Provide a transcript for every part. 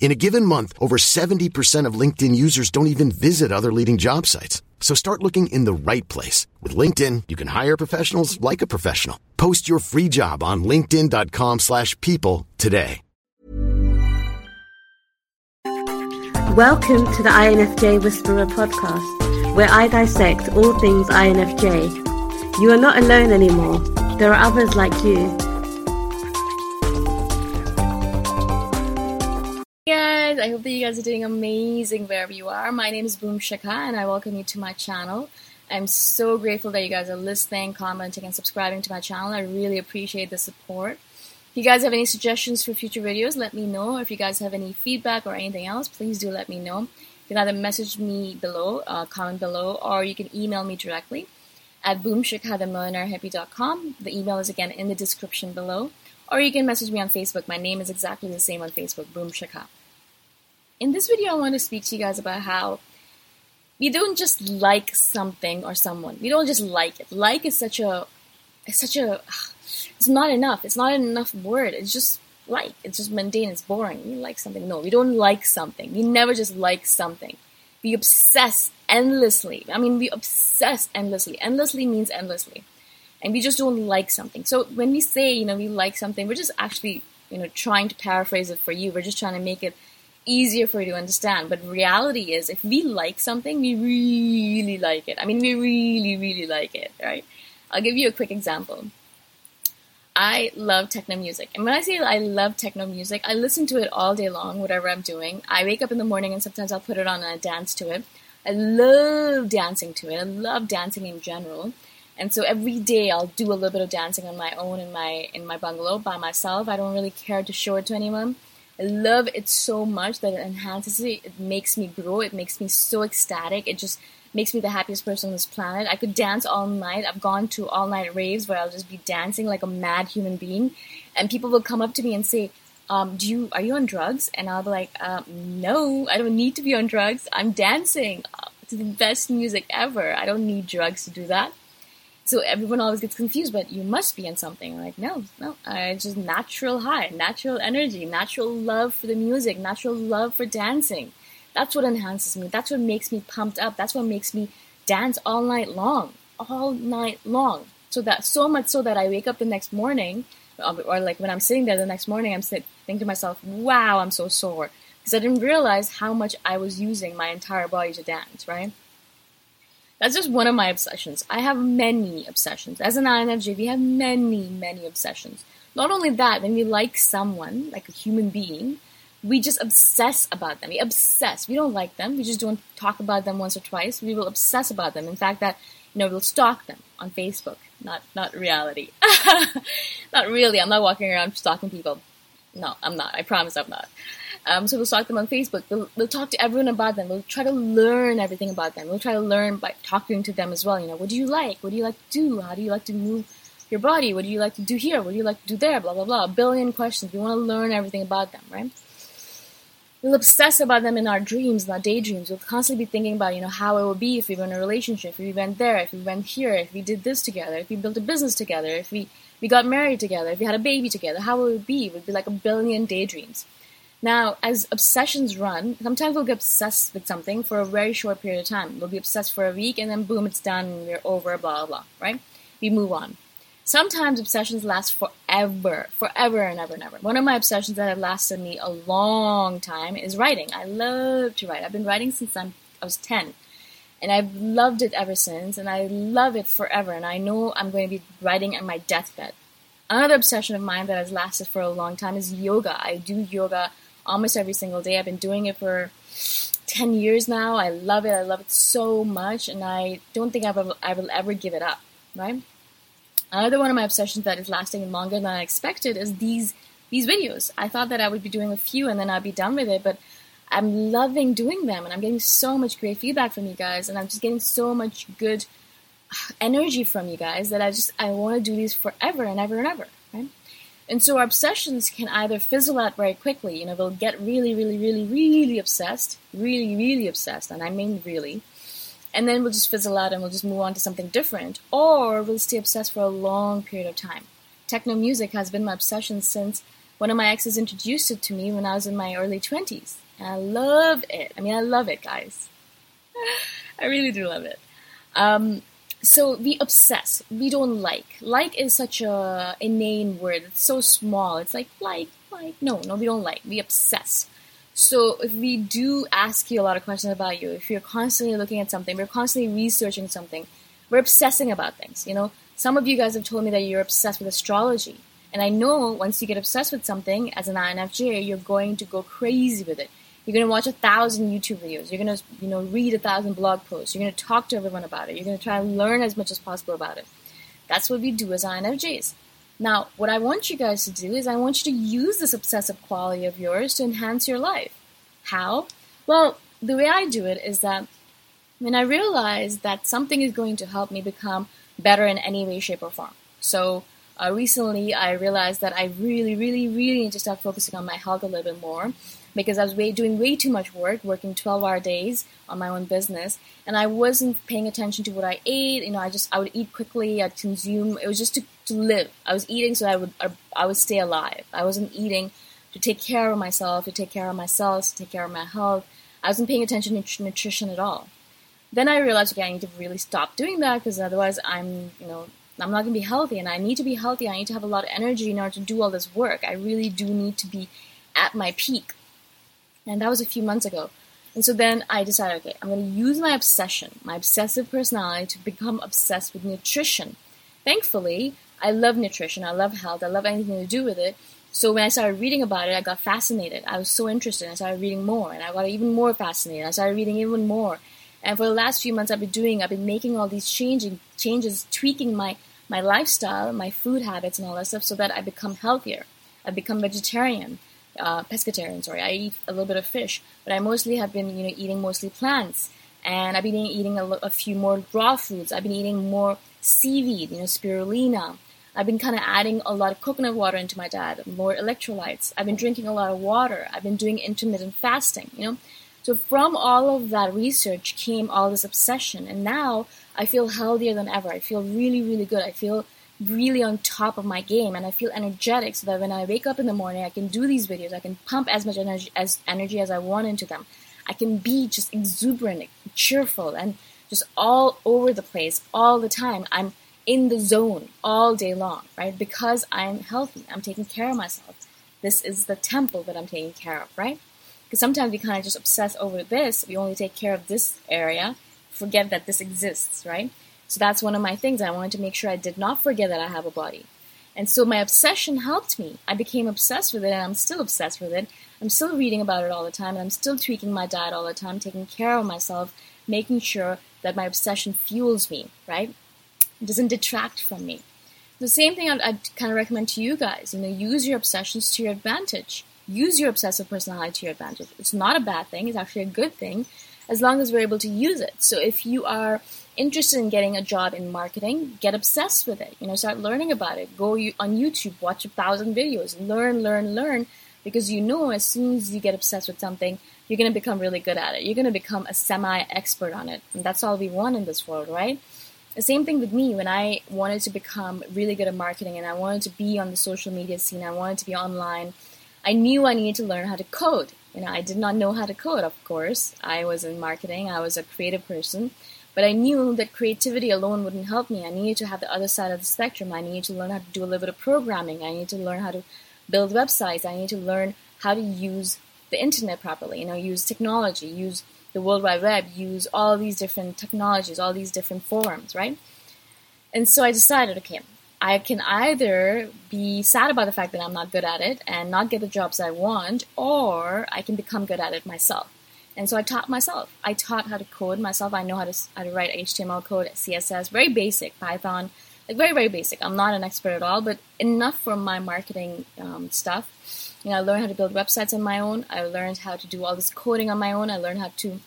In a given month, over 70% of LinkedIn users don't even visit other leading job sites. So start looking in the right place. With LinkedIn, you can hire professionals like a professional. Post your free job on linkedin.com slash people today. Welcome to the INFJ Whisperer podcast, where I dissect all things INFJ. You are not alone anymore. There are others like you. I hope that you guys are doing amazing wherever you are. My name is Boom Shikha and I welcome you to my channel. I'm so grateful that you guys are listening, commenting, and subscribing to my channel. I really appreciate the support. If you guys have any suggestions for future videos, let me know. If you guys have any feedback or anything else, please do let me know. You can either message me below, uh, comment below, or you can email me directly at boomshikha.millionairehippie.com. The email is again in the description below. Or you can message me on Facebook. My name is exactly the same on Facebook, Boom Shikha. In this video, I want to speak to you guys about how we don't just like something or someone. We don't just like it. Like is such a, it's such a, it's not enough. It's not enough word. It's just like. It's just mundane. It's boring. We like something. No, we don't like something. We never just like something. We obsess endlessly. I mean, we obsess endlessly. Endlessly means endlessly. And we just don't like something. So when we say, you know, we like something, we're just actually, you know, trying to paraphrase it for you. We're just trying to make it easier for you to understand. But reality is, if we like something, we really like it. I mean, we really, really like it, right? I'll give you a quick example. I love techno music. And when I say I love techno music, I listen to it all day long, whatever I'm doing. I wake up in the morning and sometimes I'll put it on and I dance to it. I love dancing to it. I love dancing in general. And so every day I'll do a little bit of dancing on my own in my in my bungalow by myself. I don't really care to show it to anyone. I love it so much that it enhances it. It makes me grow. It makes me so ecstatic. It just makes me the happiest person on this planet. I could dance all night. I've gone to all night raves where I'll just be dancing like a mad human being, and people will come up to me and say, um, "Do you are you on drugs?" And I'll be like, uh, "No, I don't need to be on drugs. I'm dancing to the best music ever. I don't need drugs to do that." So everyone always gets confused, but you must be in something. I'm like, no, no, I just natural high, natural energy, natural love for the music, natural love for dancing. That's what enhances me. That's what makes me pumped up. That's what makes me dance all night long, all night long. So that so much so that I wake up the next morning, or like when I'm sitting there the next morning, I'm sit, thinking to myself, "Wow, I'm so sore," because I didn't realize how much I was using my entire body to dance. Right? That's just one of my obsessions. I have many obsessions. As an INFJ, we have many, many obsessions. Not only that, when we like someone, like a human being, we just obsess about them. We obsess. We don't like them. We just don't talk about them once or twice. We will obsess about them. In fact, that you know we'll stalk them on Facebook. Not not reality. not really. I'm not walking around stalking people. No, I'm not. I promise I'm not. Um, so we'll stalk them on Facebook. We'll, we'll talk to everyone about them. We'll try to learn everything about them. We'll try to learn by talking to them as well. You know, what do you like? What do you like to do? How do you like to move your body? What do you like to do here? What do you like to do there? Blah blah blah. A billion questions. We want to learn everything about them, right? We'll obsess about them in our dreams, in our daydreams. We'll constantly be thinking about, you know, how it would be if we were in a relationship, if we went there, if we went here, if we did this together, if we built a business together, if we, we got married together, if we had a baby together, how it would be? It would be like a billion daydreams. Now, as obsessions run, sometimes we'll get obsessed with something for a very short period of time. We'll be obsessed for a week and then boom, it's done we're over, blah, blah, blah, right? We move on. Sometimes obsessions last forever, forever and ever and ever. One of my obsessions that have lasted me a long time is writing. I love to write. I've been writing since I'm, I was 10. And I've loved it ever since, and I love it forever. And I know I'm going to be writing on my deathbed. Another obsession of mine that has lasted for a long time is yoga. I do yoga almost every single day. I've been doing it for 10 years now. I love it. I love it so much, and I don't think I will, I will ever give it up, right? Another one of my obsessions that is lasting longer than I expected is these these videos. I thought that I would be doing a few and then I'd be done with it, but I'm loving doing them and I'm getting so much great feedback from you guys and I'm just getting so much good energy from you guys that I just I want to do these forever and ever and ever? And so our obsessions can either fizzle out very quickly, you know, they'll get really, really, really, really obsessed, really, really obsessed, and I mean really, and then we'll just fizzle out and we'll just move on to something different, or we'll stay obsessed for a long period of time. Techno music has been my obsession since one of my exes introduced it to me when I was in my early 20s. And I love it. I mean, I love it, guys. I really do love it. Um, so we obsess. We don't like. Like is such a inane word. It's so small. It's like like like. No, no, we don't like. We obsess. So if we do ask you a lot of questions about you, if you're constantly looking at something, we're constantly researching something, we're obsessing about things. You know, some of you guys have told me that you're obsessed with astrology. And I know once you get obsessed with something as an INFJ, you're going to go crazy with it. You're going to watch a thousand YouTube videos. You're going to, you know, read a thousand blog posts. You're going to talk to everyone about it. You're going to try and learn as much as possible about it. That's what we do as INFJs. Now, what I want you guys to do is I want you to use this obsessive quality of yours to enhance your life. How? Well, the way I do it is that when I realize that something is going to help me become better in any way, shape, or form. So, uh, recently I realized that I really, really, really need to start focusing on my health a little bit more because I was way, doing way too much work, working 12 hour days on my own business, and I wasn't paying attention to what I ate. You know, I just, I would eat quickly, I'd consume, it was just too, to live. I was eating so I would I would stay alive. I wasn't eating to take care of myself, to take care of myself, to take care of my health. I wasn't paying attention to nutrition at all. Then I realized, okay, I need to really stop doing that because otherwise I'm, you know, I'm not going to be healthy and I need to be healthy. I need to have a lot of energy in order to do all this work. I really do need to be at my peak. And that was a few months ago. And so then I decided, okay, I'm going to use my obsession, my obsessive personality to become obsessed with nutrition. Thankfully, I love nutrition. I love health. I love anything to do with it. So when I started reading about it, I got fascinated. I was so interested. I started reading more, and I got even more fascinated. I started reading even more. And for the last few months, I've been doing, I've been making all these changing changes, tweaking my my lifestyle, my food habits, and all that stuff, so that I become healthier. I've become vegetarian, uh, pescatarian. Sorry, I eat a little bit of fish, but I mostly have been, you know, eating mostly plants. And I've been eating a, a few more raw foods. I've been eating more seaweed, you know, spirulina. I've been kind of adding a lot of coconut water into my diet, more electrolytes. I've been drinking a lot of water. I've been doing intermittent fasting, you know. So from all of that research came all this obsession, and now I feel healthier than ever. I feel really, really good. I feel really on top of my game, and I feel energetic. So that when I wake up in the morning, I can do these videos. I can pump as much energy as energy as I want into them. I can be just exuberant, cheerful, and just all over the place all the time. I'm in the zone all day long, right? Because I'm healthy, I'm taking care of myself. This is the temple that I'm taking care of, right? Because sometimes we kind of just obsess over this. We only take care of this area, forget that this exists, right? So that's one of my things. I wanted to make sure I did not forget that I have a body. And so my obsession helped me. I became obsessed with it, and I'm still obsessed with it. I'm still reading about it all the time, and I'm still tweaking my diet all the time, taking care of myself, making sure that my obsession fuels me, right? It doesn't detract from me. The same thing I'd, I'd kind of recommend to you guys. You know, use your obsessions to your advantage. Use your obsessive personality to your advantage. It's not a bad thing. It's actually a good thing, as long as we're able to use it. So if you are interested in getting a job in marketing, get obsessed with it. You know, start learning about it. Go on YouTube, watch a thousand videos, learn, learn, learn, because you know as soon as you get obsessed with something, you're going to become really good at it. You're going to become a semi expert on it. And that's all we want in this world, right? The same thing with me when I wanted to become really good at marketing and I wanted to be on the social media scene, I wanted to be online. I knew I needed to learn how to code. You know, I did not know how to code, of course. I was in marketing, I was a creative person. But I knew that creativity alone wouldn't help me. I needed to have the other side of the spectrum. I needed to learn how to do a little bit of programming. I needed to learn how to build websites. I needed to learn how to use the internet properly, you know, use technology, use the World Wide Web, use all these different technologies, all these different forums, right? And so I decided, okay, I can either be sad about the fact that I'm not good at it and not get the jobs I want, or I can become good at it myself. And so I taught myself. I taught how to code myself. I know how to, how to write HTML code, CSS, very basic, Python, like very, very basic. I'm not an expert at all, but enough for my marketing um, stuff. You know, I learned how to build websites on my own. I learned how to do all this coding on my own. I learned how to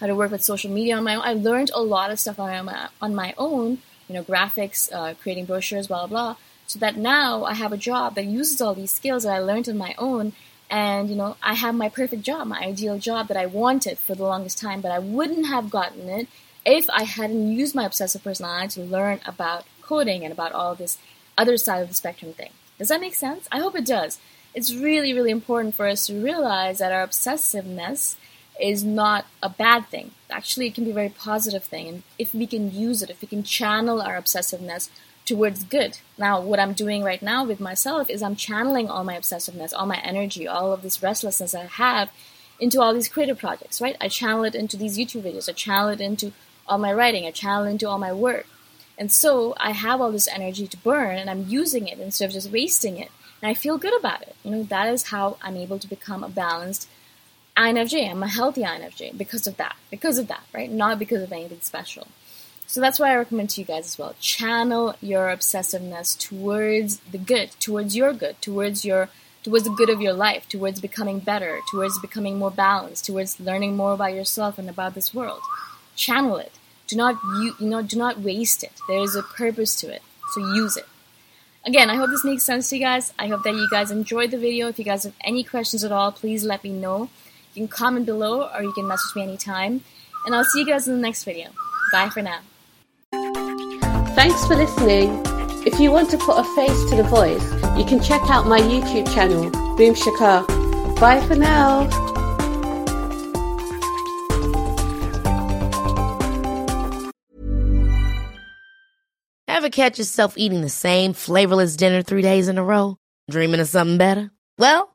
how to work with social media on my own. I learned a lot of stuff on my, on my own. You know, graphics, uh, creating brochures, blah blah blah. So that now I have a job that uses all these skills that I learned on my own, and you know, I have my perfect job, my ideal job that I wanted for the longest time, but I wouldn't have gotten it if I hadn't used my obsessive personality to learn about coding and about all this other side of the spectrum thing. Does that make sense? I hope it does. It's really, really important for us to realize that our obsessiveness is not a bad thing. Actually, it can be a very positive thing. And if we can use it, if we can channel our obsessiveness towards good. Now, what I'm doing right now with myself is I'm channeling all my obsessiveness, all my energy, all of this restlessness I have into all these creative projects, right? I channel it into these YouTube videos, I channel it into all my writing, I channel it into all my work. And so I have all this energy to burn and I'm using it instead of just wasting it. And I feel good about it. You know, that is how I'm able to become a balanced INFJ. I'm a healthy INFJ because of that. Because of that, right? Not because of anything special. So that's why I recommend to you guys as well. Channel your obsessiveness towards the good, towards your good, towards your towards the good of your life, towards becoming better, towards becoming more balanced, towards learning more about yourself and about this world. Channel it. Do not you, you know do not waste it. There is a purpose to it. So use it. Again, I hope this makes sense to you guys. I hope that you guys enjoyed the video. If you guys have any questions at all, please let me know. You can comment below or you can message me anytime. And I'll see you guys in the next video. Bye for now. Thanks for listening. If you want to put a face to the voice, you can check out my YouTube channel, Boom Shikha. Bye for now. Ever catch yourself eating the same flavorless dinner three days in a row? Dreaming of something better? Well,